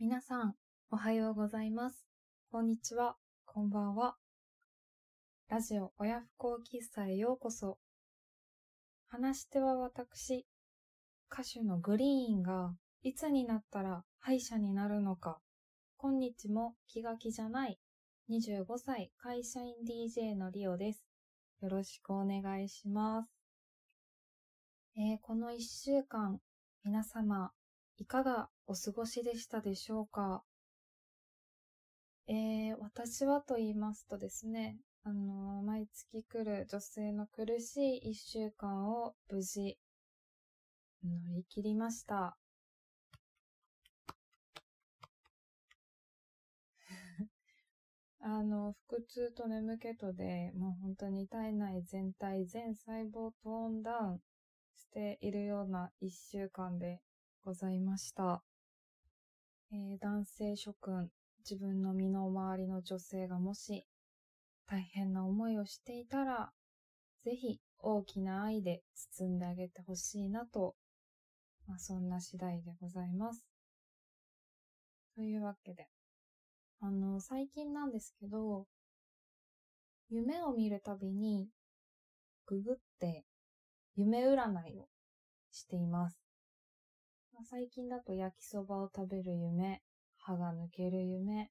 皆さん、おはようございます。こんにちは、こんばんは。ラジオ親不孝喫茶へようこそ。話し手は私、歌手のグリーンがいつになったら歯医者になるのか。今日も気が気じゃない25歳会社員 DJ のリオです。よろしくお願いします。えーこの一週間、皆様、いかがお過ごしでしたでしょうか？えー私はと言いますとですね、あのー毎月来る女性の苦しい一週間を無事乗り切りました。あの、腹痛と眠気とで、もう本当に体内全体、全細胞トーンダウンしているような一週間でございました。えー男性諸君、自分の身の回りの女性がもし大変な思いをしていたら、ぜひ大きな愛で包んであげてほしいなと、まあ、そんな次第でございます。というわけで、あの、最近なんですけど、夢を見るたびに、ググって夢占いをしています。最近だと焼きそばを食べる夢、歯が抜ける夢、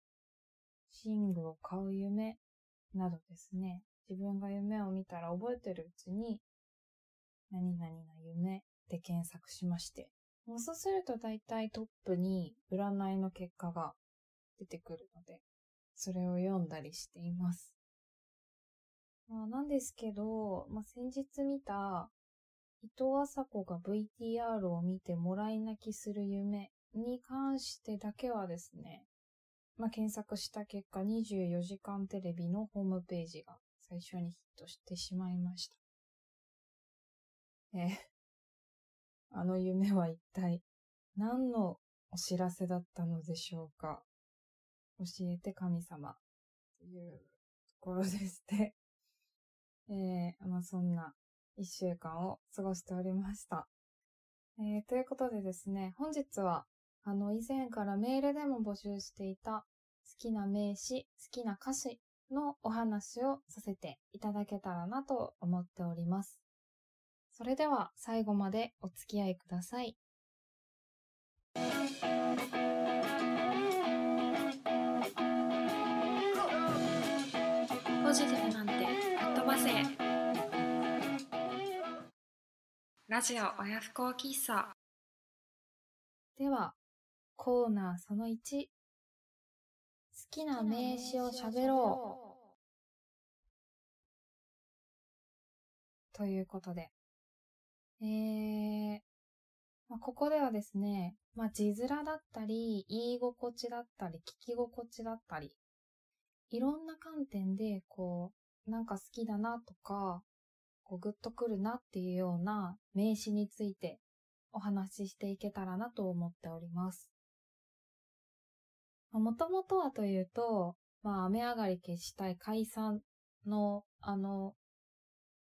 寝具を買う夢などですね、自分が夢を見たら覚えてるうちに、何々な夢で検索しまして、もうそうすると大体トップに占いの結果が出てくるので、それを読んだりしています。まあ、なんですけど、まあ、先日見た伊藤麻子が VTR を見てもらい泣きする夢に関してだけはですね、まあ、検索した結果24時間テレビのホームページが最初にヒットしてしまいました。えあの夢は一体何のお知らせだったのでしょうか？教えて神様というところでして、えー、まあそんな一週間を過ごしておりました。えー、ということでですね、本日は、あの、以前からメールでも募集していた好きな名詞、好きな歌詞のお話をさせていただけたらなと思っております。それでは最後までお付き合いください。ポジティブなんて吹っ飛ばせラジオ親不孝喫茶ではコーナーその1好きな名詞を喋ろう。ということで。えー、まあ、ここではですね、まあ、字面だったり、言い心地だったり、聞き心地だったり、いろんな観点で、こう、なんか好きだなとか、こう、グッとくるなっていうような名詞についてお話ししていけたらなと思っております。もともとはというと、まあ、雨上がり決したい解散の、あの、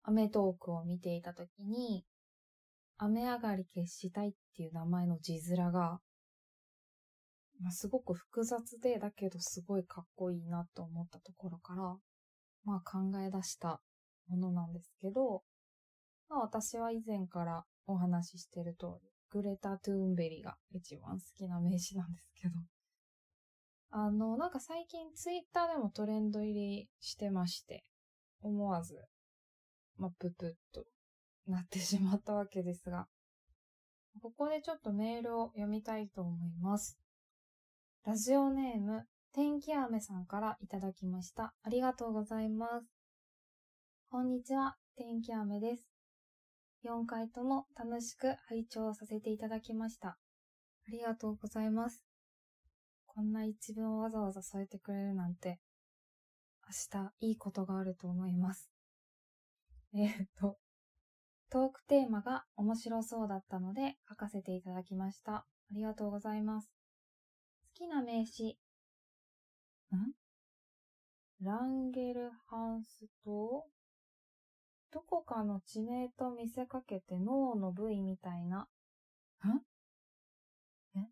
アメトークを見ていたときに、雨上がり決したいっていう名前の字面が、まあ、すごく複雑で、だけどすごいかっこいいなと思ったところから、まあ考え出したものなんですけど、まあ私は以前からお話ししてる通り、グレタ・トゥーンベリが一番好きな名詞なんですけど、あの、なんか最近ツイッターでもトレンド入りしてまして、思わず、まあ、ププッとなってしまったわけですが、ここでちょっとメールを読みたいと思います。ラジオネーム、天気雨さんからいただきました。ありがとうございます。こんにちは、天気雨です。4回とも楽しく拝聴させていただきました。ありがとうございます。こんな一文をわざわざ添えてくれるなんて、明日いいことがあると思います。えーっと、トークテーマが面白そうだったので書かせていただきました。ありがとうございます。好きな名詞。ん？ランゲルハンス島？どこかの地名と見せかけて脳の部位みたいな。んえ？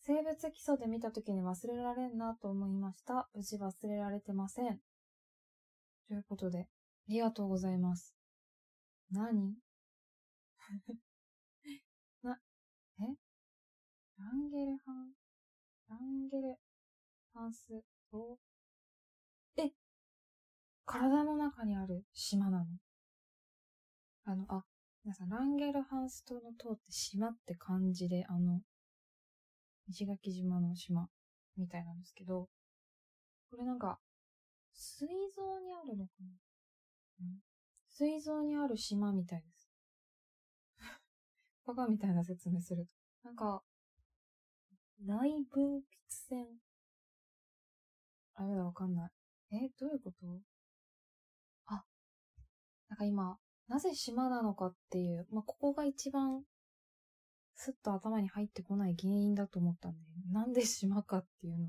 生物基礎で見たときに忘れられんなと思いました。無事忘れられてません。ということで、ありがとうございます。何？な、え？ランゲルハン、ランゲルハンス島え？体の中にある島なの？あの、あ、皆さん、ランゲルハンス島の島って島って漢字で、あの、石垣島の島みたいなんですけど、これなんか、水蔵にあるのかな、うん、水蔵にある島みたいです。バカみたいな説明すると。なんか、内分泌線。あれだ、わかんない。え、どういうこと？あ、なんか今、なぜ島なのかっていう、まあ、ここが一番すっと頭に入ってこない原因だと思ったんで、なんで島かっていうのを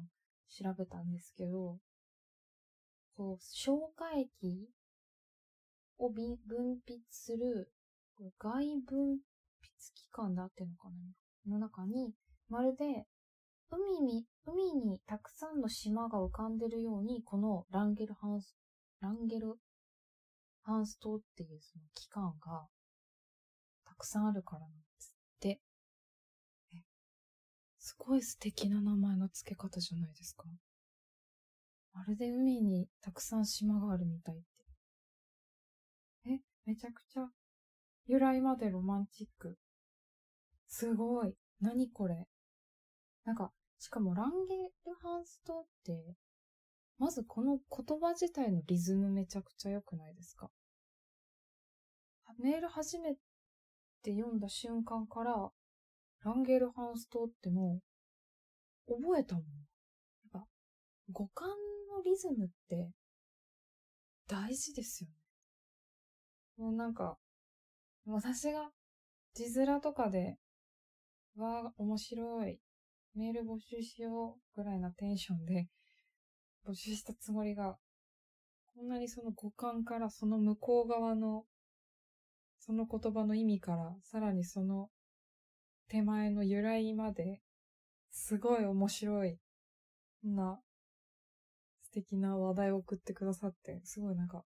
調べたんですけど、こう、消化液を分泌する外分泌器官だっていうのかなの中に、まるで海に、海にたくさんの島が浮かんでるように、このランゲルハンス、ランゲルハンス島っていうその器官がたくさんあるからなんですって。すごい素敵な名前の付け方じゃないですか。まるで海にたくさん島があるみたいって。え、めちゃくちゃ由来までロマンチック。すごい。何これ。なんか、しかもランゲルハンス島って、まずこの言葉自体のリズムめちゃくちゃ良くないですか？メール初めて読んだ瞬間から、ランゲルハンス島っても、覚えたもん。やっぱ、五感のリズムって、大事ですよね。もうなんか、私が、字面とかで、わあ、面白い。メール募集しようぐらいなテンションで募集したつもりが、こんなにその五感からその向こう側の、その言葉の意味から、さらにその手前の由来まで、すごい面白い、な素敵な話題を送ってくださって、すごいなんか、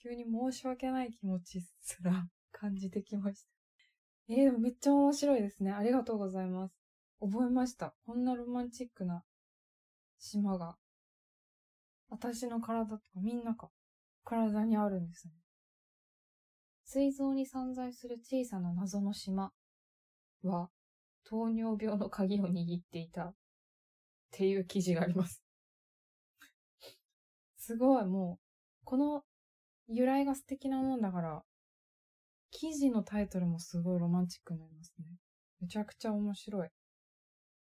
急に申し訳ない気持ちすら 感じてきました。えー、でもめっちゃ面白いですね。ありがとうございます。覚えました。こんなロマンチックな島が、私の体とかみんなか、体にあるんですね。水蔵に散在する小さな謎の島は、糖尿病の鍵を握っていたっていう記事があります。すごい、もう、この由来が素敵なもんだから、記事のタイトルもすごいロマンチックになりますね。めちゃくちゃ面白い。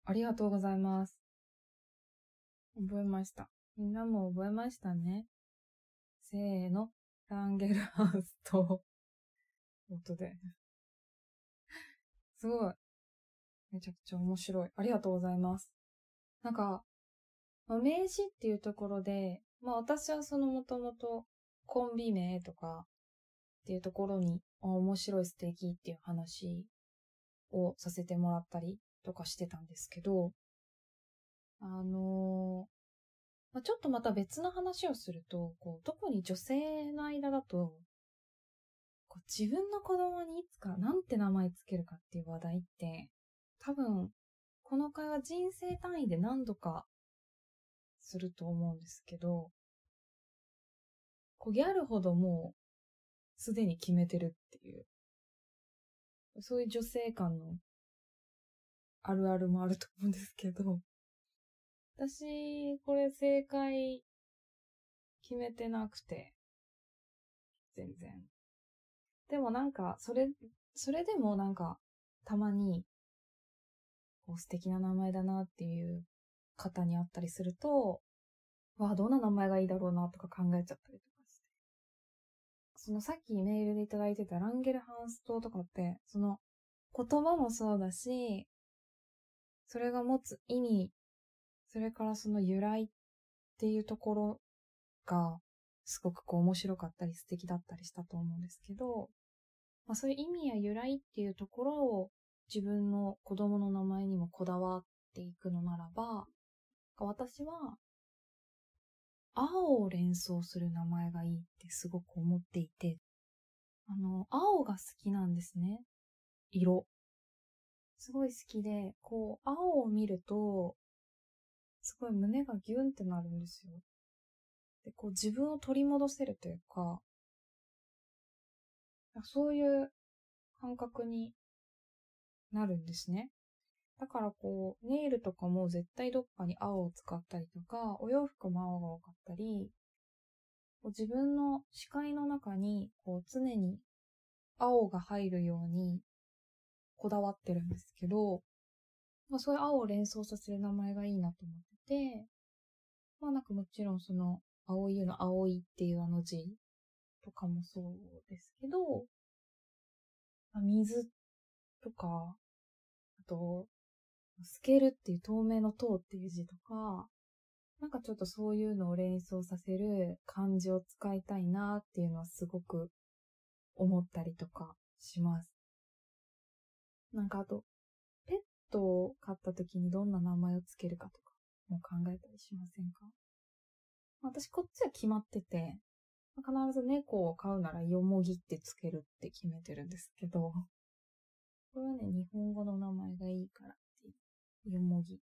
ありがとうございます。覚えました。みんなも覚えましたね。せーの。ランゲルハウスと、音で。すごい。めちゃくちゃ面白い。ありがとうございます。なんか、まあ、名詞っていうところで、まあ私はそのもともとコンビ名とかっていうところに、あ面白い素敵っていう話をさせてもらったりとかしてたんですけど、あのー、ちょっとまた別の話をすると、こう、特に女性の間だと、こう自分の子供にいつかなんて名前つけるかっていう話題って、多分、この会話人生単位で何度かすると思うんですけど、こうギャルほどもう、すでに決めてるっていう、そういう女性感のあるあるもあると思うんですけど、私、これ正解決めてなくて、全然。でもなんか、それ、それでもなんか、たまに、こう素敵な名前だなっていう方に会ったりすると、わあ、どんな名前がいいだろうなとか考えちゃったりとかして。そのさっきメールでいただいてたランゲルハンス島とかって、その言葉もそうだし、それが持つ意味、それからその由来っていうところが、すごくこう面白かったり素敵だったりしたと思うんですけど、まあそういう意味や由来っていうところを自分の子供の名前にもこだわっっていくのならば、私は、青を連想する名前がいいってすごく思っていて、あの、青が好きなんですね。色。すごい好きで、こう、青を見ると、すごい胸がギュンってなるんですよ。で、こう自分を取り戻せるというか、そういう感覚になるんですね。だからこう、ネイルとかも絶対どっかに青を使ったりとか、お洋服も青が多かったり、こう自分の視界の中にこう常に青が入るようにこだわってるんですけど、まあそういう青を連想させる名前がいいなと思って、まあなんかもちろんその青い湯の青いっていうあの字とかもそうですけど、まあ、水とか、あと、透けるっていう透明の塔っていう字とか、なんかちょっとそういうのを連想させる漢字を使いたいなっていうのはすごく思ったりとかします。なんかあと、ペットを飼った時にどんな名前をつけるかとかも考えたりしませんか？私こっちは決まってて、必ず猫を飼うならよもぎってつけるって決めてるんですけど、これはね、日本語の名前がいいからっていう、よもぎ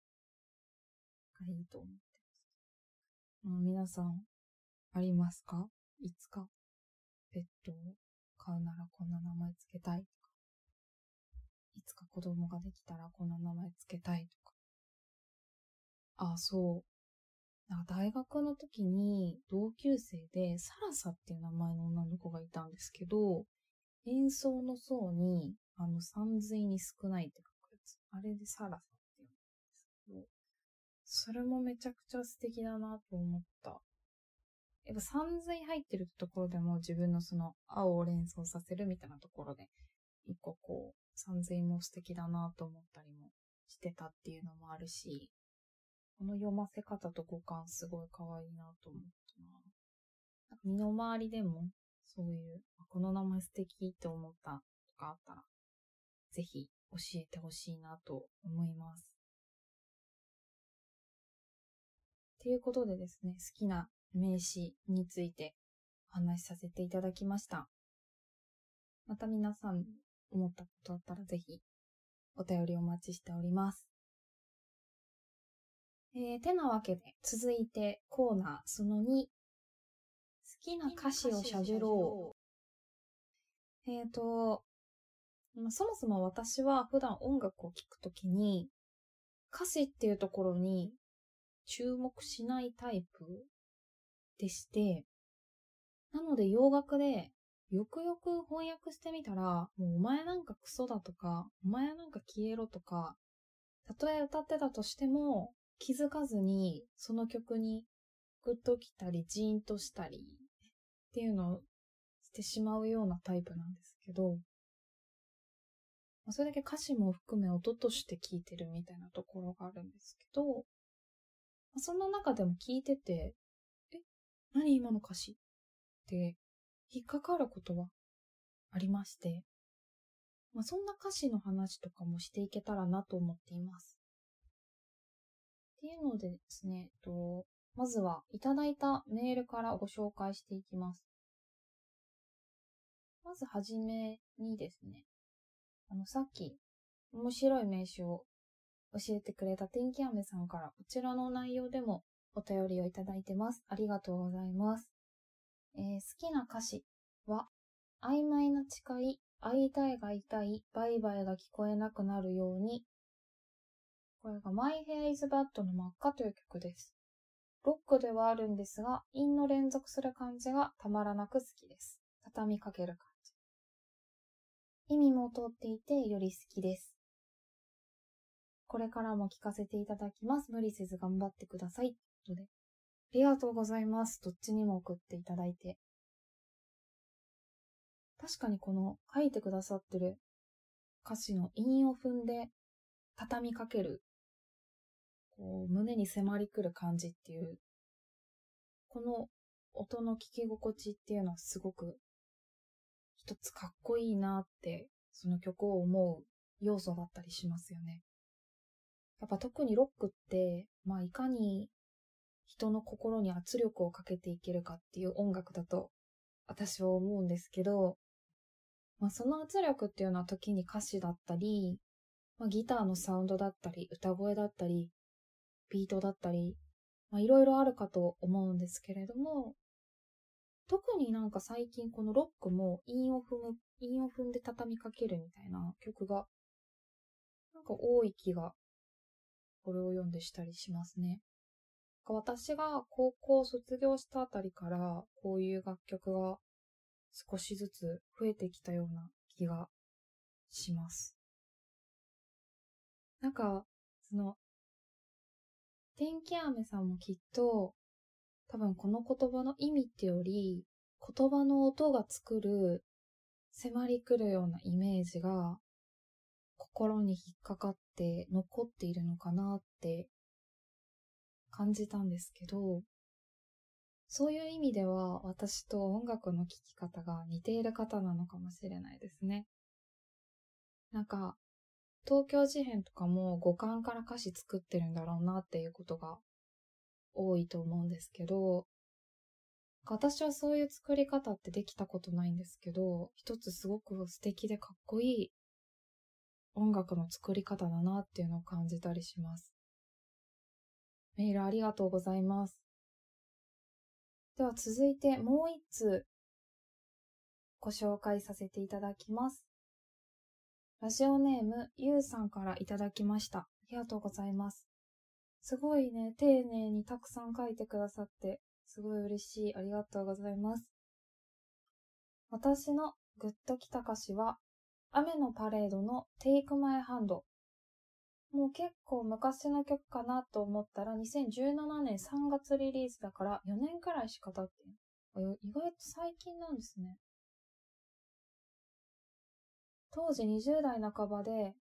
がいいと思ってます。皆さん、ありますか？いつかペットを飼うならこんな名前つけたいとか、いつか子供ができたらこんな名前つけたいとか。あ、そう。なんか大学の時に同級生でサラサっていう名前の女の子がいたんですけど、演奏の層に、あの、三髄に少ないって書くやつ。あれでサラサって言うんですけど、それもめちゃくちゃ素敵だなと思った。やっぱ三髄入ってるところでも自分のその青を連想させるみたいなところで、一個こう、三髄も素敵だなと思ったりもしてたっていうのもあるし、この読ませ方と五感すごい可愛いなと思ったな。身の回りでも、そういう、この名前素敵って思ったとかあったら、ぜひ教えてほしいなと思います。ということでですね、好きな名詞についてお話しさせていただきました。また皆さん思ったことあったらぜひお便りお待ちしております。えー、てなわけで、続いてコーナーその2。好きな歌詞をしゃべろう。えっ、ー、と、そもそも私は普段音楽を聴くときに、歌詞っていうところに注目しないタイプでして、なので洋楽でよくよく翻訳してみたら、もうお前なんかクソだとか、お前なんか消えろとか、たとえ歌ってたとしても、気づかずにその曲にグッときたりジーンとしたりっていうのをしてしまうようなタイプなんですけど、それだけ歌詞も含め音として聴いてるみたいなところがあるんですけど、そんな中でも聴いてて、え、何今の歌詞？って引っかかることはありまして、まあ、そんな歌詞の話とかもしていけたらなと思っています。っていうのでですね、と、まずはいただいたメールからご紹介していきます。まずはじめにですね、あの、さっき面白い名詞を教えてくれた天気雨さんからこちらの内容でもお便りをいただいてます。ありがとうございます。えー、好きな歌詞は、曖昧な誓い、会いたいが痛い、バイバイが聞こえなくなるように、これが My Hair is Bad の真っ赤という曲です。ロックではあるんですが、韻の連続する感じがたまらなく好きです。畳みかける感じ。意味も通っていてより好きです。これからも聞かせていただきます。無理せず頑張ってください。とで。ありがとうございます。どっちにも送っていただいて。確かにこの書いてくださってる歌詞の韻を踏んで畳みかけるこう、胸に迫り来る感じっていう、この音の聞き心地っていうのはすごく一つかっこいいなって、その曲を思う要素だったりしますよね。やっぱ特にロックって、まあいかに人の心に圧力をかけていけるかっていう音楽だと私は思うんですけど、まあその圧力っていうのは時に歌詞だったり、まあギターのサウンドだったり、歌声だったり、ビートだったり、まあいろいろあるかと思うんですけれども、特になんか最近このロックも韻を踏む、韻を踏んで畳みかけるみたいな曲が、なんか多い気が、これを読んでしたりしますね。私が高校卒業したあたりから、こういう楽曲が少しずつ増えてきたような気がします。なんか、その、天気雨さんもきっと、多分この言葉の意味ってより、言葉の音が作る迫り来るようなイメージが心に引っかかって残っているのかなって感じたんですけど、そういう意味では私と音楽の聴き方が似ている方なのかもしれないですね。なんか、東京事変とかも五感から歌詞作ってるんだろうなっていうことが多いと思うんですけど、私はそういう作り方ってできたことないんですけど、一つすごく素敵でかっこいい音楽の作り方だなっていうのを感じたりします。メールありがとうございます。では続いてもう一通ご紹介させていただきます。ラジオネームゆうさんからいただきました。ありがとうございます。すごいね、丁寧にたくさん書いてくださって、すごい嬉しい。ありがとうございます。私のグッときた歌詞は、雨のパレードの Take My Hand。もう結構昔の曲かなと思ったら2017年3月リリースだから4年くらいしか経って意外と最近なんですね。当時20代半ばで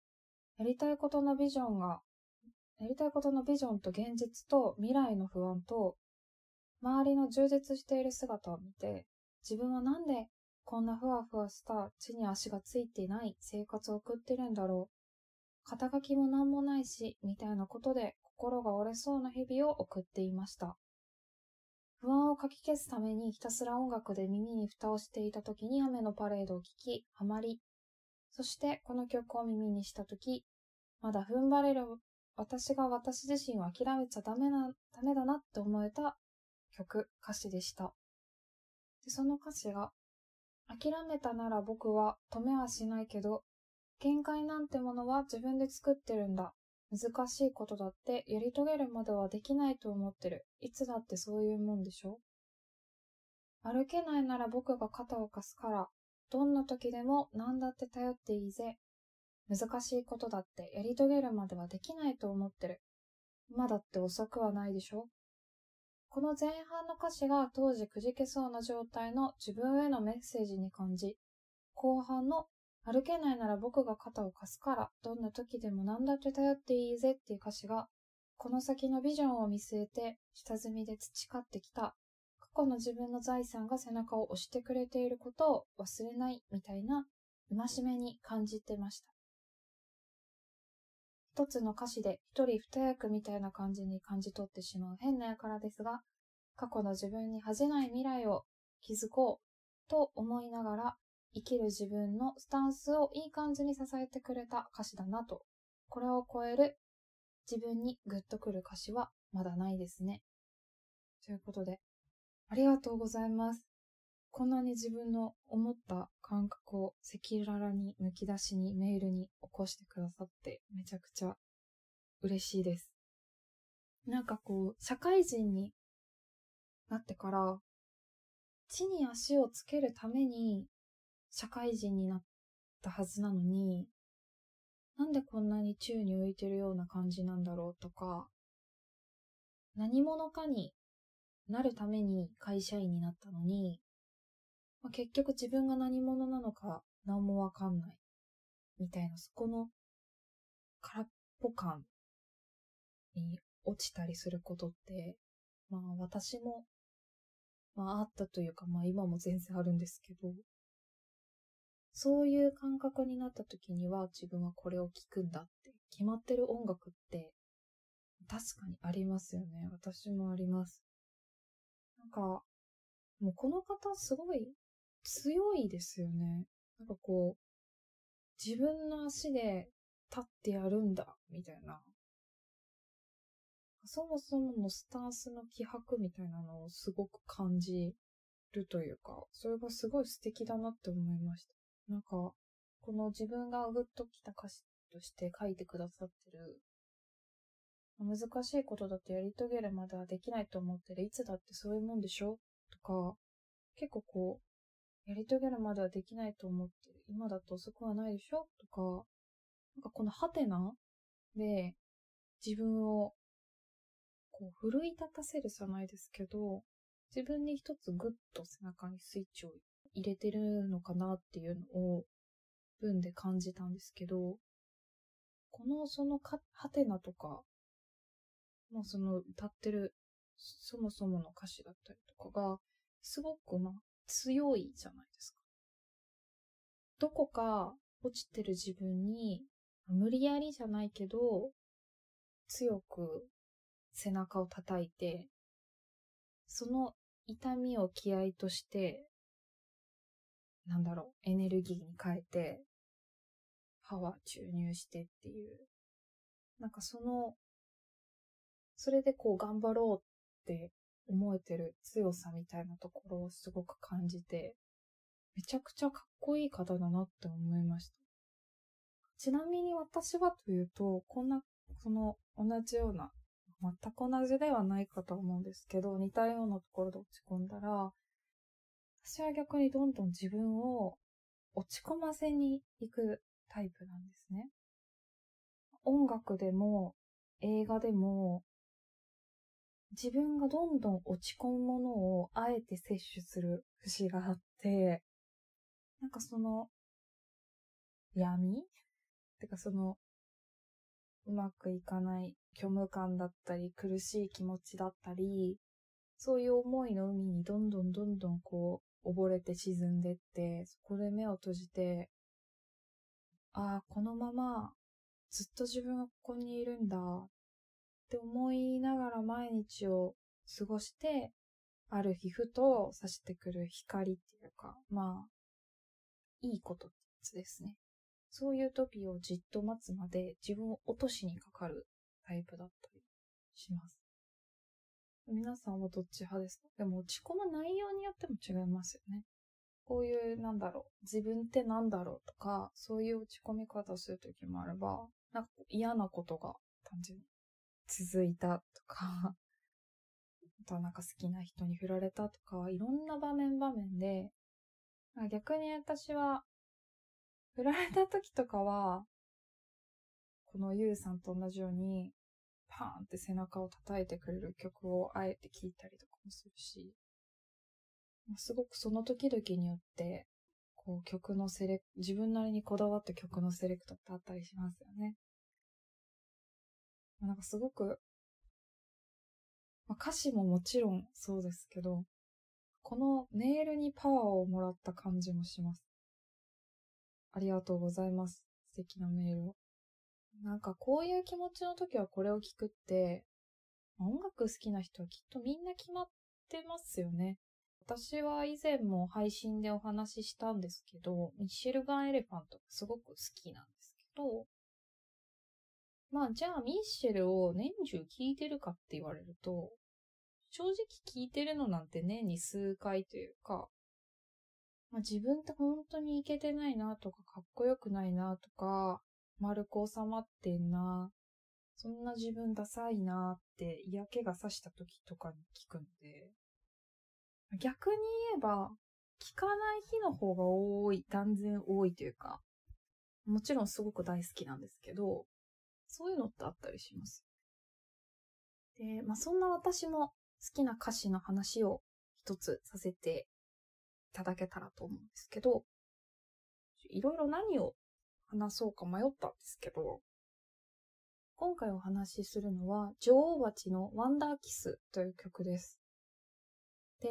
やりたいことのビジョンがやりたいことのビジョンと現実と未来の不安と周りの充実している姿を見て自分はなんでこんなふわふわした地に足がついていない生活を送ってるんだろう肩書きも何もないしみたいなことで心が折れそうな日々を送っていました。不安をかき消すためにひたすら音楽で耳に蓋をしていた時に雨のパレードを聴きハマりそしてこの曲を耳にした時まだ踏ん張れる私が私自身を諦めちゃダメな、ダメだなって思えた曲、歌詞でした。で、その歌詞が、諦めたなら僕は止めはしないけど、限界なんてものは自分で作ってるんだ。難しいことだってやり遂げるまではできないと思ってる。いつだってそういうもんでしょ？歩けないなら僕が肩を貸すから、どんな時でも何だって頼っていいぜ。難しいことだってやり遂げるまではできないと思ってる。今だって遅くはないでしょこの前半の歌詞が当時くじけそうな状態の自分へのメッセージに感じ、後半の歩けないなら僕が肩を貸すから、どんな時でも何だって頼っていいぜっていう歌詞が、この先のビジョンを見据えて下積みで培ってきた過去の自分の財産が背中を押してくれていることを忘れないみたいな戒めに感じてました。一つの歌詞で一人二役みたいな感じに感じ取ってしまう変な輩ですが、過去の自分に恥じない未来を築こうと思いながら、生きる自分のスタンスをいい感じに支えてくれた歌詞だなと。これを超える自分にグッとくる歌詞はまだないですね。ということで、ありがとうございます。こんなに自分の思った感覚を赤裸々にむき出しにメールに起こしてくださってめちゃくちゃ嬉しいです。なんかこう、社会人になってから、地に足をつけるために社会人になったはずなのに、なんでこんなに宙に浮いてるような感じなんだろうとか、何者かになるために会社員になったのに、まあ、結局自分が何者なのか何もわかんない。みたいな、そこの空っぽ感に落ちたりすることって、まあ私も、まああったというか、まあ今も全然あるんですけど、そういう感覚になった時には自分はこれを聴くんだって決まってる音楽って確かにありますよね。私もあります。なんか、もうこの方すごい強いですよね。なんかこう、自分の足で立ってやるんだ、みたいな。そもそものスタンスの気迫みたいなのをすごく感じるというか、それがすごい素敵だなって思いました。なんか、この自分がグッときた歌詞として書いてくださってる、難しいことだってやり遂げるまではできないと思ってる、いつだってそういうもんでしょ？とか、結構こう、やり遂げるまではできないと思ってる、今だと遅くはないでしょ？とか、なんかこのハテナで自分をこう奮い立たせるじゃないですけど、自分に一つグッと背中にスイッチを入れてるのかなっていうのを文で感じたんですけど、このそのか、ハテナとか、まあその歌ってるそもそもの歌詞だったりとかが、すごくまあ強いじゃないですか。どこか落ちてる自分に、無理やりじゃないけど、強く背中を叩いて、その痛みを気合として、なんだろう、エネルギーに変えて、パワー注入してっていう、なんかその、それでこう頑張ろうって思えてる強さみたいなところをすごく感じて、めちゃくちゃかっこいい方だなって思いました。ちなみに私はというと、こんな、その同じような、全く同じではないかと思うんですけど、似たようなところで落ち込んだら、私は逆にどんどん自分を落ち込ませに行くタイプなんですね。音楽でも映画でも自分がどんどん落ち込むものをあえて摂取する節があって、なんかその闇？てかそのうまくいかない虚無感だったり苦しい気持ちだったり、そういう思いの海にどんどんどんどんこう溺れて沈んでって、そこで目を閉じて、ああ、このままずっと自分はここにいるんだって思いながら毎日を過ごして、ある日ふと差してくる光っていうか、まあ、いいことってやつですね。そういう時をじっと待つまで自分を落としにかかるタイプだったりします。皆さんはどっち派ですか？でも落ち込む内容によっても違いますよね。こういう、なんだろう、自分ってなんだろうとか、そういう落ち込み方するときもあれば、なんか嫌なことが単純に続いたとか、あとなんか好きな人に振られたとか、いろんな場面場面で、逆に私は、振られた時とかは、このゆうさんと同じように、パーンって背中を叩いてくれる曲をあえて聴いたりとかもするし、すごくその時々によって、こう曲のセレク、自分なりにこだわった曲のセレクトってあったりしますよね。なんかすごく、まあ、歌詞ももちろんそうですけど、このメールにパワーをもらった感じもします。ありがとうございます。素敵なメールを。なんかこういう気持ちの時はこれを聞くって、音楽好きな人はきっとみんな決まってますよね。私は以前も配信でお話ししたんですけど、ミッシェルガン・エレファントがすごく好きなんですけど、まあじゃあミッシェルを年中聞いてるかって言われると、正直聞いてるのなんて年に数回というか、まあ、自分って本当にいけてないなとか、かっこよくないなとか、丸く収まってんな、そんな自分ダサいなって嫌気がさした時とかに聞くんで、逆に言えば、聞かない日の方が多い、断然多いというか、もちろんすごく大好きなんですけど、そういうのってあったりします？で、まあ、そんな私も好きな歌詞の話を一つさせていただけたらと思うんですけど、いろいろ何を話そうか迷ったんですけど、今回お話しするのは、女王蜂のワンダーキスという曲です。で、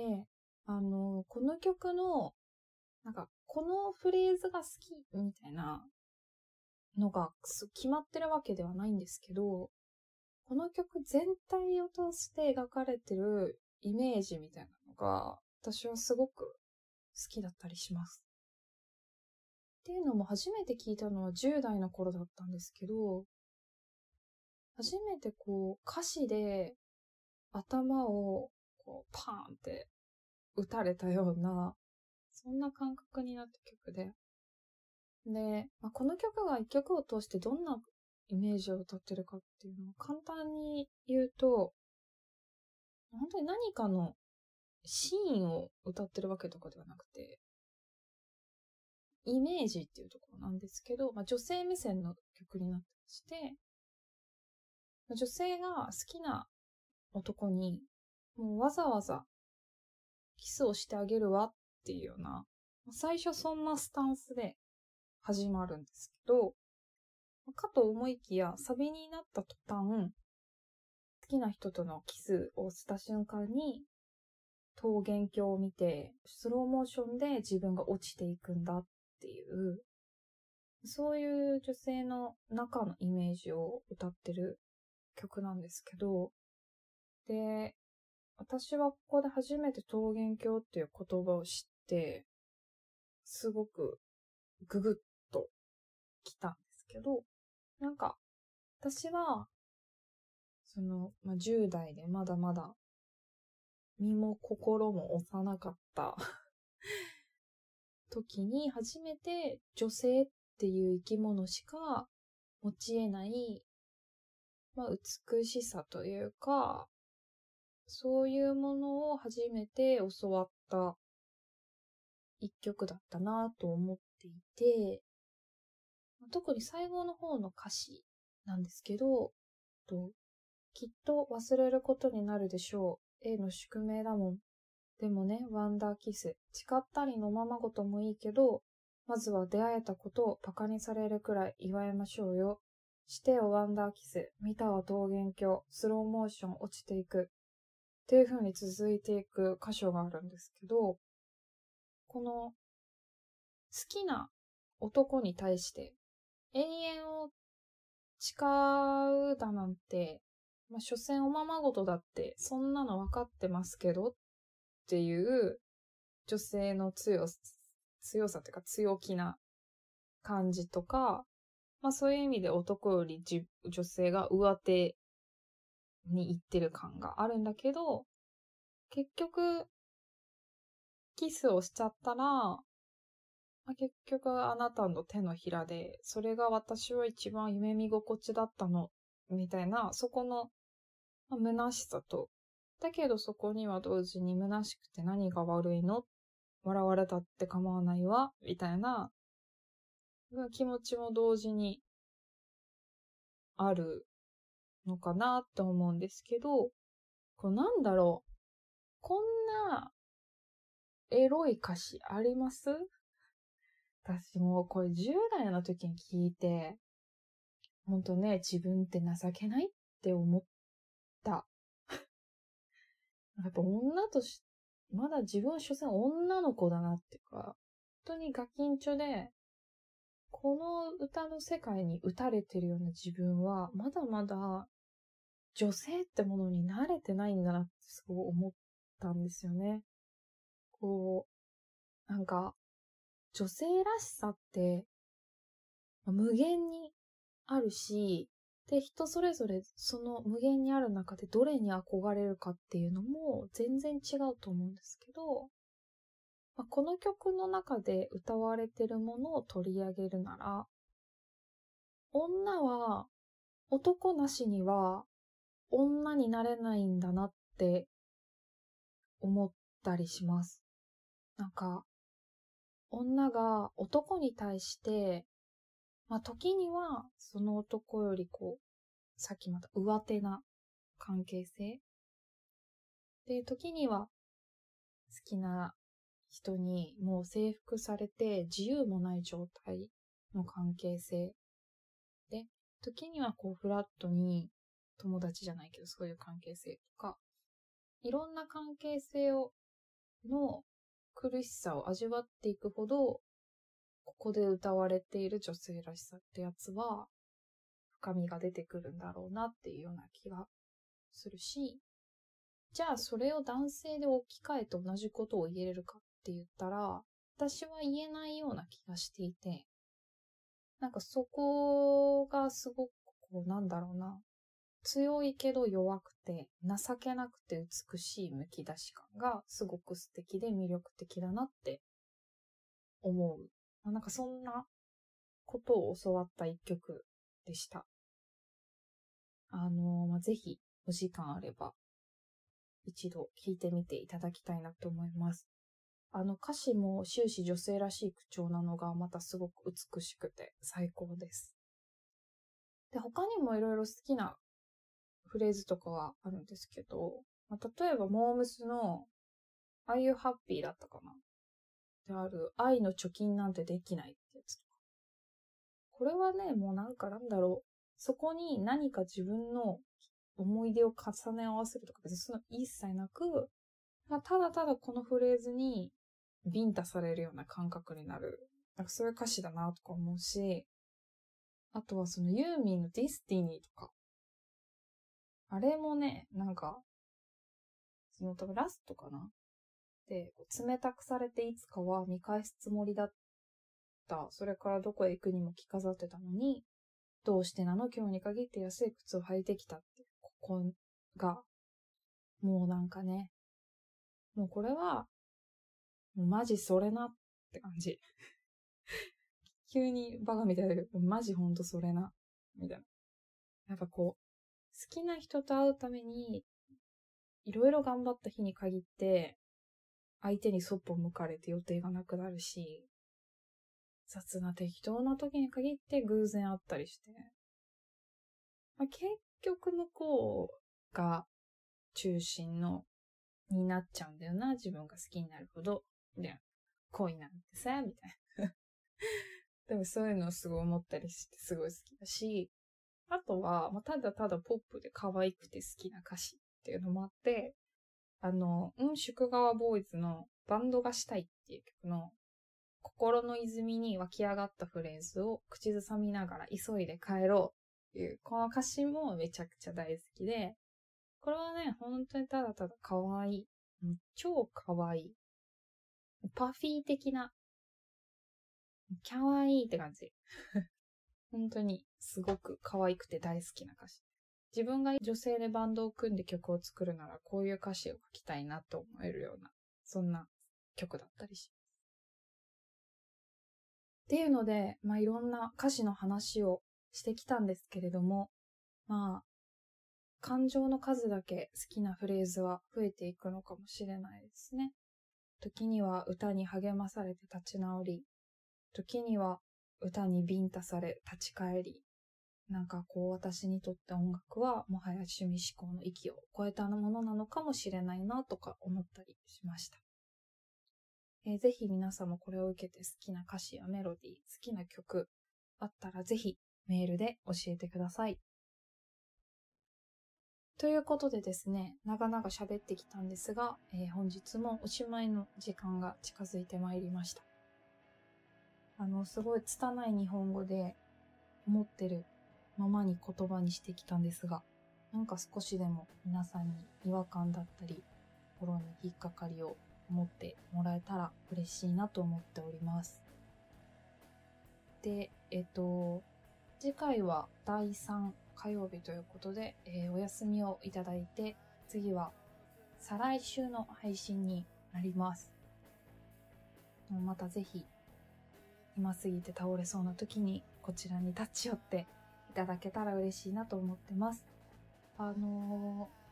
あの、この曲の、なんか、このフレーズが好きみたいなのが決まってるわけではないんですけど、この曲全体を通して描かれてるイメージみたいなのが、私はすごく好きだったりします。っていうのも初めて聞いたのは10代の頃だったんですけど、初めてこう歌詞で頭をこうパーンって打たれたような、そんな感覚になった曲で。で、まあ、この曲が一曲を通してどんなイメージを歌ってるかっていうのを簡単に言うと、本当に何かのシーンを歌ってるわけとかではなくて、イメージっていうところなんですけど、まあ、女性目線の曲になってまして、女性が好きな男に、もうわざわざキスをしてあげるわっていうような、最初そんなスタンスで始まるんですけど、かと思いきや、サビになった途端、好きな人とのキスをした瞬間に、桃源郷を見て、スローモーションで自分が落ちていくんだっていう、そういう女性の中のイメージを歌ってる曲なんですけど、で、私はここで初めて桃源郷っていう言葉を知って、すごくググッと来たんですけど、なんか、私は、その、まあ、10代でまだまだ、身も心も幼かった 時に初めて女性っていう生き物しか持ち得ない、まあ、美しさというか、そういうものを初めて教わった一曲だったなと思っていて、特に最後の方の歌詞なんですけど、きっと忘れることになるでしょう。A の宿命だもん。でもね、ワンダーキス。誓ったりのままごともいいけど、まずは出会えたことを馬鹿にされるくらい祝いましょうよ。してよ、ワンダーキス。見たわ、桃源郷。スローモーション落ちていく。っていう風に続いていく箇所があるんですけど、この好きな男に対して永遠を誓うだなんて、まあ、所詮おままごとだって、そんなの分かってますけどっていう女性の強さ、強さというか強気な感じとか、まあそういう意味で男より女性が上手に行ってる感があるんだけど、結局、キスをしちゃったら、まあ、結局あなたの手のひらで、それが私は一番夢見心地だったの、みたいな、そこの、まあ、虚しさと、だけどそこには同時に虚しくて何が悪いの笑われたって構わないわ、みたいな、気持ちも同時にあるのかなって思うんですけど、こうなんだろう。こんなエロい歌詞あります？私もこれ10代の時に聞いて、ほんとね、自分って情けないって思った。やっぱ女とし、まだ自分は所詮女の子だなっていうか、本当にガキンチョで、この歌の世界に打たれてるような自分は、まだまだ女性ってものに慣れてないんだなってすごい思ったんですよね。こう、なんか、女性らしさって、無限にあるし、で、人それぞれその無限にある中でどれに憧れるかっていうのも全然違うと思うんですけど、まあ、この曲の中で歌われてるものを取り上げるなら、女は男なしには女になれないんだなって思ったりします。なんか、女が男に対して、まあ時にはその男よりこう、さっきまた上手な関係性。で、時には好きな人にもう征服されて自由もない状態の関係性。で、時にはこうフラットに友達じゃないけどそういう関係性とか、いろんな関係性を、の苦しさを味わっていくほど、ここで歌われている女性らしさってやつは、深みが出てくるんだろうなっていうような気がするし、じゃあそれを男性で置き換えて同じことを言えれるかって言ったら、私は言えないような気がしていて、なんかそこがすごくこうなんだろうな、強いけど弱くて、情けなくて美しい剥き出し感がすごく素敵で魅力的だなって思う。なんかそんなことを教わった一曲でした。あの、まあ、ぜひお時間あれば一度聞いてみていただきたいなと思います。あの歌詞も終始女性らしい口調なのがまたすごく美しくて最高です。で、他にもいろいろ好きなフレーズとかはあるんですけど、まあ、例えばモームスの Are you happy? だったかなである愛の貯金なんてできないってやつとか。これはね、もうなんかなんだろう。そこに何か自分の思い出を重ね合わせるとか別にその一切なく、まあ、ただただこのフレーズにビンタされるような感覚になる。なんかそういう歌詞だなとか思うし、あとはそのユーミンの DESTINY とか。あれもね、なんか、その多分ラストかな？で、冷たくされていつかは見返すつもりだった。それからどこへ行くにも着飾ってたのに、どうしてなの？今日に限って安い靴を履いてきたって、ここが、もうなんかね、もうこれは、もうマジそれなって感じ。急にバカみたいだけど、マジほんとそれな、みたいな。やっぱこう、好きな人と会うために、いろいろ頑張った日に限って、相手にそっぽ向かれて予定がなくなるし、雑な適当な時に限って偶然会ったりして、まあ、結局向こうが中心の、になっちゃうんだよな、自分が好きになるほど。で、恋なんてさ、みたいな。でもそういうのをすごい思ったりしてすごい好きだし、あとは、まあ、ただただポップで可愛くて好きな歌詞っていうのもあって、あの、うん、宿川ボーイズのバンドがしたいっていう曲の心の泉に湧き上がったフレーズを口ずさみながら急いで帰ろうっていう、この歌詞もめちゃくちゃ大好きで、これはね、本当にただただ可愛い。超可愛い。パフィー的な、キャワイーって感じ。本当にすごく可愛くて大好きな歌詞。自分が女性でバンドを組んで曲を作るならこういう歌詞を書きたいなと思えるような、そんな曲だったりしますっていうので、まあ、いろんな歌詞の話をしてきたんですけれども、まあ、感情の数だけ好きなフレーズは増えていくのかもしれないですね。時には歌に励まされて立ち直り、時には歌にビンタされ立ち返り、なんかこう私にとって音楽はもはや趣味思考の域を超えたものなのかもしれないなとか思ったりしました。えー、ぜひ皆さんもこれを受けて好きな歌詞やメロディー、好きな曲あったらぜひメールで教えてください。ということでですね、長々喋ってきたんですが、えー、本日もおしまいの時間が近づいてまいりました。あの、すごい拙い日本語で思ってるままに言葉にしてきたんですが、なんか少しでも皆さんに違和感だったり、心に引っかかりを思ってもらえたら嬉しいなと思っております。で、えっと、次回は第3火曜日ということで、えー、お休みをいただいて、次は再来週の配信になります。またぜひ、今すぎて倒れそうな時にこちらに立ち寄っていただけたら嬉しいなと思ってます。あのー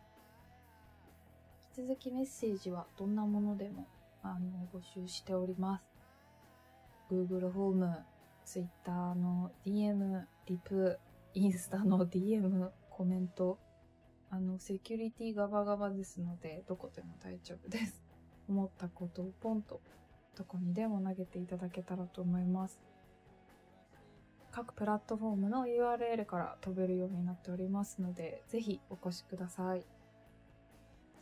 続きメッセージはどんなものでもあの募集しております。Google フォーム、Twitter の DM、リプ、インスタの DM、コメント、あの、セキュリティガバガバですので、どこでも大丈夫です。思ったことをポンと、どこにでも投げていただけたらと思います。各プラットフォームの URL から飛べるようになっておりますので、ぜひお越しください。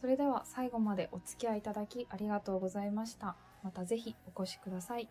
それでは最後までお付き合いいただきありがとうございました。またぜひお越しください。